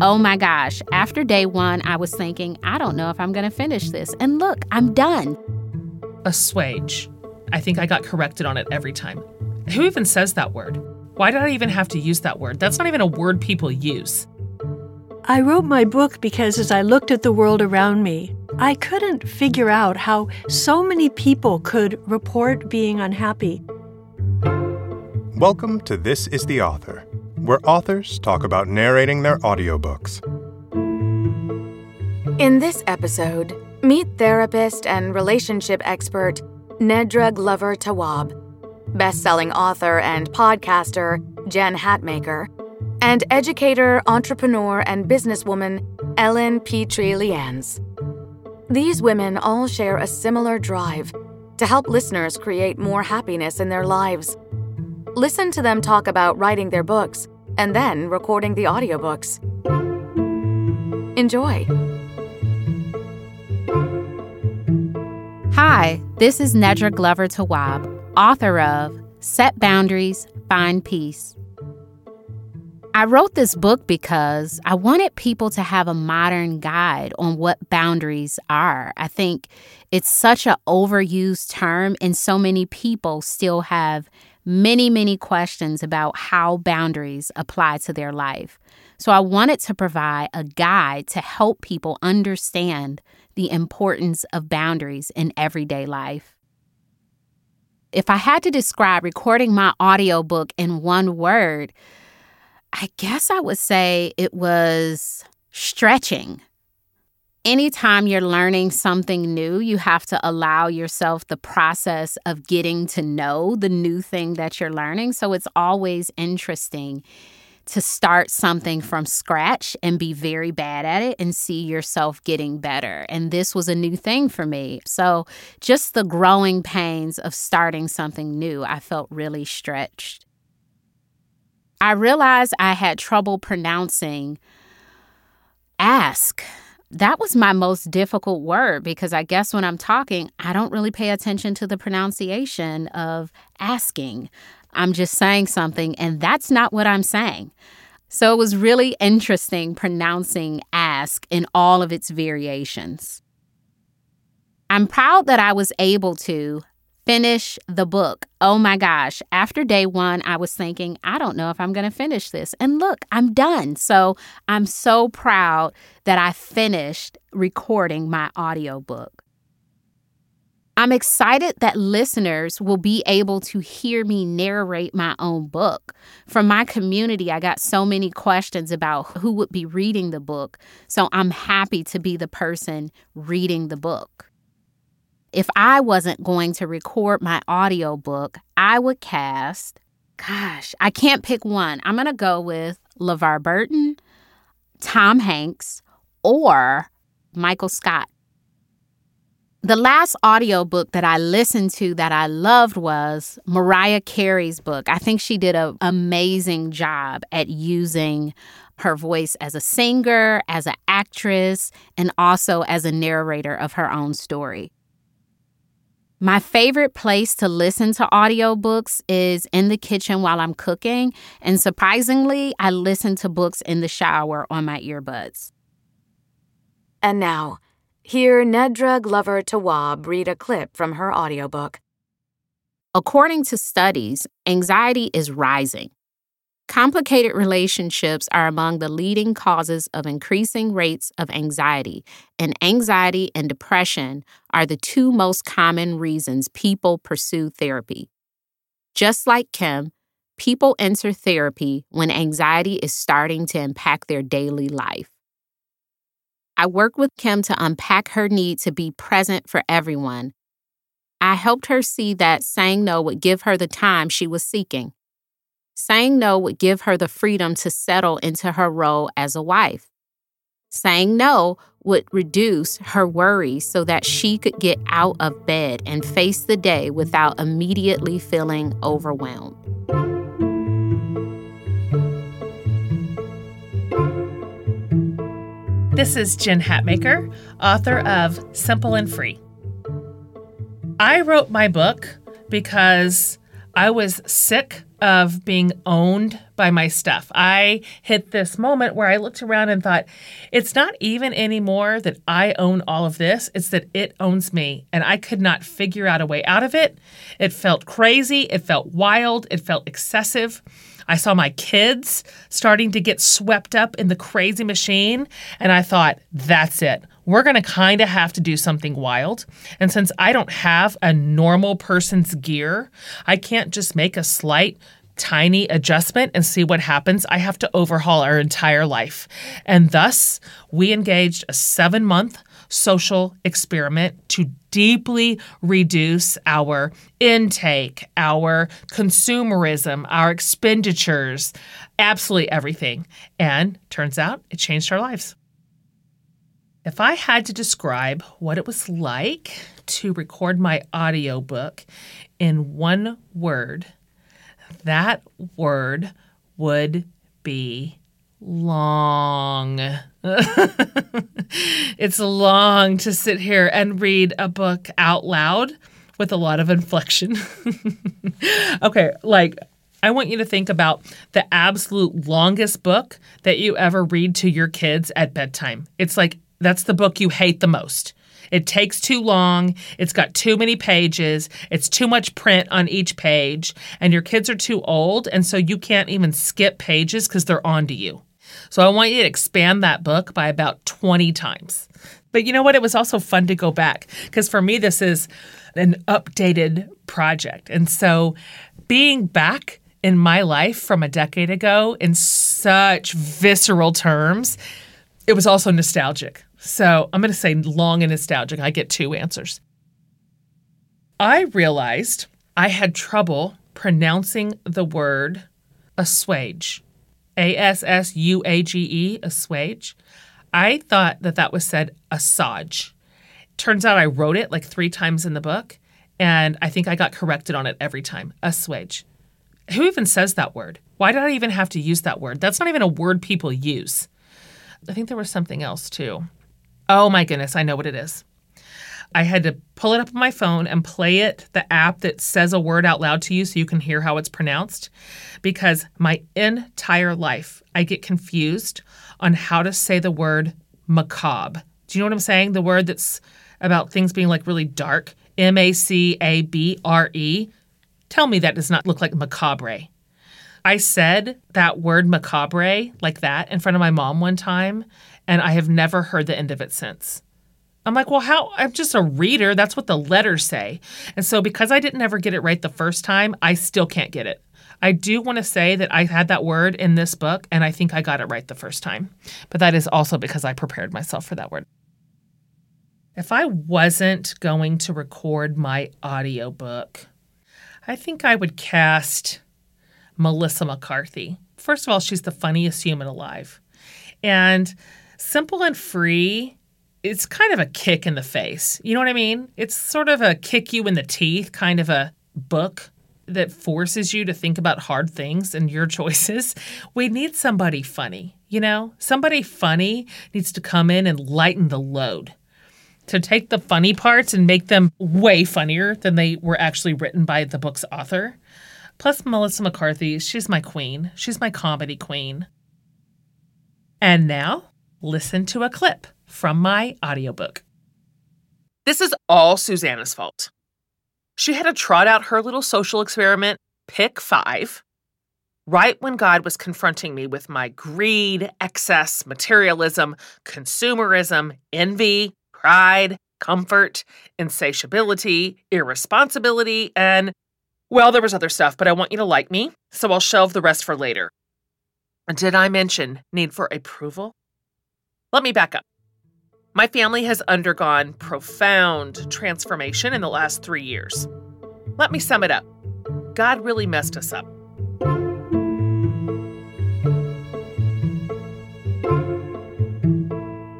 oh my gosh, after day one, I was thinking, I don't know if I'm going to finish this. And look, I'm done. Assuage. I think I got corrected on it every time. Who even says that word? Why did I even have to use that word? That's not even a word people use. I wrote my book because as I looked at the world around me, I couldn't figure out how so many people could report being unhappy. Welcome to This is the Author, where authors talk about narrating their audiobooks. In this episode, meet therapist and relationship expert Nedra Glover Tawwab, best-selling author and podcaster Jen Hatmaker, and educator, entrepreneur, and businesswoman Ellen Petry Leanse. These women all share a similar drive to help listeners create more happiness in their lives. Listen to them talk about writing their books and then recording the audiobooks. Enjoy. Hi, this is Nedra Glover Tawwab, author of Set Boundaries, Find Peace. I wrote this book because I wanted people to have a modern guide on what boundaries are. I think it's such an overused term, and so many people still have many, many questions about how boundaries apply to their life. So I wanted to provide a guide to help people understand the importance of boundaries in everyday life. If I had to describe recording my audiobook in one word, I guess I would say it was stretching. Anytime you're learning something new, you have to allow yourself the process of getting to know the new thing that you're learning. So it's always interesting to start something from scratch and be very bad at it and see yourself getting better. And this was a new thing for me. So, just the growing pains of starting something new, I felt really stretched. I realized I had trouble pronouncing ask. That was my most difficult word because I guess when I'm talking, I don't really pay attention to the pronunciation of asking. I'm just saying something, and that's not what I'm saying. So it was really interesting pronouncing ask in all of its variations. I'm proud that I was able to finish the book. Oh my gosh. After day one, I was thinking, I don't know if I'm going to finish this. And look, I'm done. So I'm so proud that I finished recording my audiobook. I'm excited that listeners will be able to hear me narrate my own book. From my community, I got so many questions about who would be reading the book. So I'm happy to be the person reading the book. If I wasn't going to record my audiobook, I would cast, gosh, I can't pick one. I'm going to go with LeVar Burton, Tom Hanks, or Michael Scott. The last audiobook that I listened to that I loved was Mariah Carey's book. I think she did an amazing job at using her voice as a singer, as an actress, and also as a narrator of her own story. My favorite place to listen to audiobooks is in the kitchen while I'm cooking, and surprisingly, I listen to books in the shower on my earbuds. And now, Hear Nedra Glover Tawwab read a clip from her audiobook. According to studies, anxiety is rising. Complicated relationships are among the leading causes of increasing rates of anxiety, and anxiety and depression are the two most common reasons people pursue therapy. Just like Kim, people enter therapy when anxiety is starting to impact their daily life. I worked with Kim to unpack her need to be present for everyone. I helped her see that saying no would give her the time she was seeking. Saying no would give her the freedom to settle into her role as a wife. Saying no would reduce her worries so that she could get out of bed and face the day without immediately feeling overwhelmed. This is Jen Hatmaker, author of Simple and Free. I wrote my book because I was sick of being owned by my stuff. I hit this moment where I looked around and thought, it's not even anymore that I own all of this, it's that it owns me. And I could not figure out a way out of it. It felt crazy, it felt wild, it felt excessive. I saw my kids starting to get swept up in the crazy machine, and I thought, that's it. We're going to kind of have to do something wild. And since I don't have a normal person's gear, I can't just make a slight tiny adjustment and see what happens. I have to overhaul our entire life. And thus, we engaged a seven month social experiment to deeply reduce our intake, our consumerism, our expenditures, absolutely everything. And turns out it changed our lives. If I had to describe what it was like to record my audiobook in one word, that word would be long. it's long to sit here and read a book out loud with a lot of inflection. okay, like I want you to think about the absolute longest book that you ever read to your kids at bedtime. It's like that's the book you hate the most. It takes too long. It's got too many pages. It's too much print on each page. And your kids are too old. And so you can't even skip pages because they're on to you. So I want you to expand that book by about 20 times. But you know what? It was also fun to go back because for me, this is an updated project. And so being back in my life from a decade ago in such visceral terms, it was also nostalgic. So I'm going to say long and nostalgic. I get two answers. I realized I had trouble pronouncing the word assuage. A S S U A G E, assuage. I thought that that was said assuage. Turns out I wrote it like three times in the book, and I think I got corrected on it every time. Assuage. Who even says that word? Why did I even have to use that word? That's not even a word people use. I think there was something else too. Oh my goodness, I know what it is. I had to pull it up on my phone and play it, the app that says a word out loud to you so you can hear how it's pronounced. Because my entire life, I get confused on how to say the word macabre. Do you know what I'm saying? The word that's about things being like really dark M A C A B R E. Tell me that does not look like macabre. I said that word macabre like that in front of my mom one time, and I have never heard the end of it since. I'm like, well, how? I'm just a reader. That's what the letters say. And so, because I didn't ever get it right the first time, I still can't get it. I do want to say that I had that word in this book, and I think I got it right the first time. But that is also because I prepared myself for that word. If I wasn't going to record my audiobook, I think I would cast Melissa McCarthy. First of all, she's the funniest human alive. And simple and free it's kind of a kick in the face. You know what I mean? It's sort of a kick you in the teeth kind of a book that forces you to think about hard things and your choices. We need somebody funny, you know? Somebody funny needs to come in and lighten the load. To take the funny parts and make them way funnier than they were actually written by the book's author. Plus, Melissa McCarthy, she's my queen. She's my comedy queen. And now, listen to a clip from my audiobook. This is all Susanna's fault. She had to trot out her little social experiment, Pick Five, right when God was confronting me with my greed, excess, materialism, consumerism, envy, pride, comfort, insatiability, irresponsibility, and well, there was other stuff, but I want you to like me, so I'll shelve the rest for later. Did I mention need for approval? Let me back up. My family has undergone profound transformation in the last three years. Let me sum it up God really messed us up.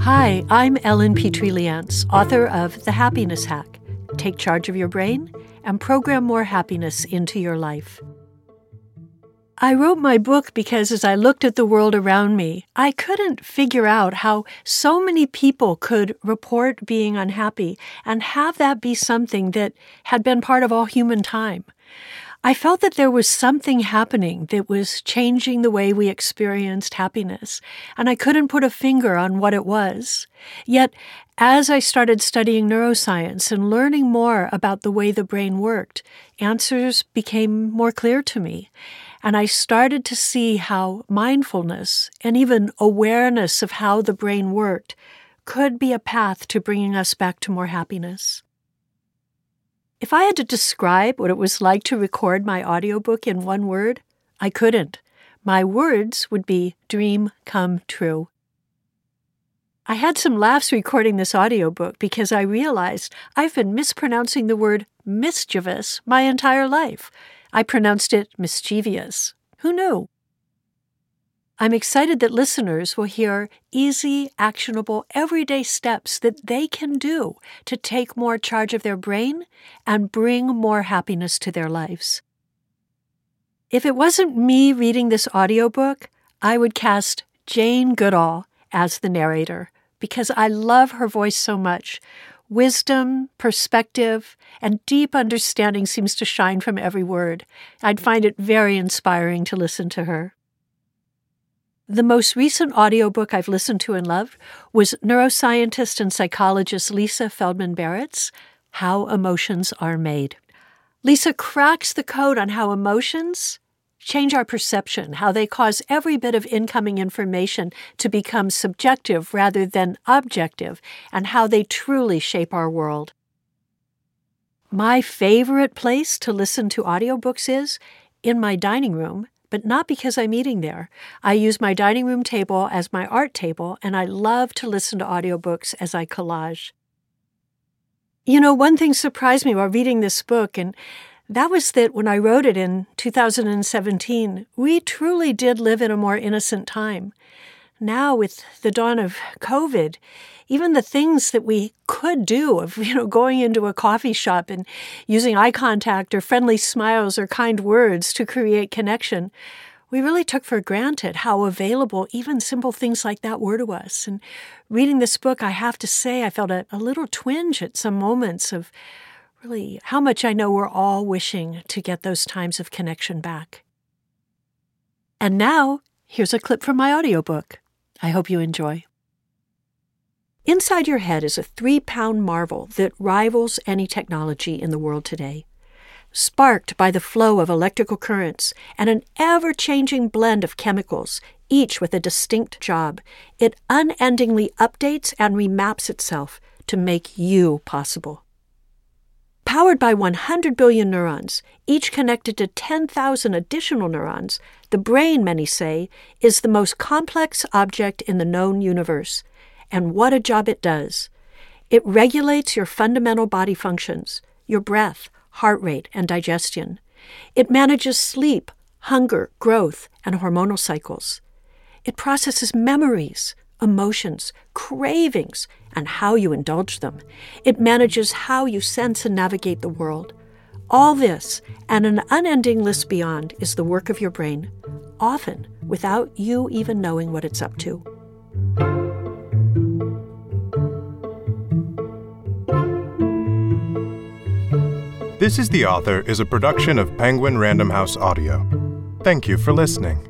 Hi, I'm Ellen Petry Leanse, author of The Happiness Hack. Take charge of your brain and program more happiness into your life. I wrote my book because as I looked at the world around me, I couldn't figure out how so many people could report being unhappy and have that be something that had been part of all human time. I felt that there was something happening that was changing the way we experienced happiness, and I couldn't put a finger on what it was. Yet, as I started studying neuroscience and learning more about the way the brain worked, answers became more clear to me. And I started to see how mindfulness and even awareness of how the brain worked could be a path to bringing us back to more happiness. If I had to describe what it was like to record my audiobook in one word, I couldn't. My words would be dream come true. I had some laughs recording this audiobook because I realized I've been mispronouncing the word mischievous my entire life. I pronounced it mischievous. Who knew? I'm excited that listeners will hear easy, actionable, everyday steps that they can do to take more charge of their brain and bring more happiness to their lives. If it wasn't me reading this audiobook, I would cast Jane Goodall as the narrator because I love her voice so much. Wisdom, perspective, and deep understanding seems to shine from every word. I'd find it very inspiring to listen to her. The most recent audiobook I've listened to and loved was neuroscientist and psychologist Lisa Feldman Barrett's How Emotions Are Made. Lisa cracks the code on how emotions change our perception, how they cause every bit of incoming information to become subjective rather than objective, and how they truly shape our world. My favorite place to listen to audiobooks is in my dining room but not because I'm eating there. I use my dining room table as my art table, and I love to listen to audiobooks as I collage. You know, one thing surprised me while reading this book, and that was that when I wrote it in 2017, we truly did live in a more innocent time. Now, with the dawn of COVID, even the things that we could do of you know going into a coffee shop and using eye contact or friendly smiles or kind words to create connection we really took for granted how available even simple things like that were to us and reading this book i have to say i felt a, a little twinge at some moments of really how much i know we're all wishing to get those times of connection back and now here's a clip from my audiobook i hope you enjoy Inside your head is a three pound marvel that rivals any technology in the world today. Sparked by the flow of electrical currents and an ever changing blend of chemicals, each with a distinct job, it unendingly updates and remaps itself to make you possible. Powered by 100 billion neurons, each connected to 10,000 additional neurons, the brain, many say, is the most complex object in the known universe and what a job it does. It regulates your fundamental body functions, your breath, heart rate, and digestion. It manages sleep, hunger, growth, and hormonal cycles. It processes memories, emotions, cravings, and how you indulge them. It manages how you sense and navigate the world. All this and an unending list beyond is the work of your brain, often without you even knowing what it's up to. This is the Author is a production of Penguin Random House Audio. Thank you for listening.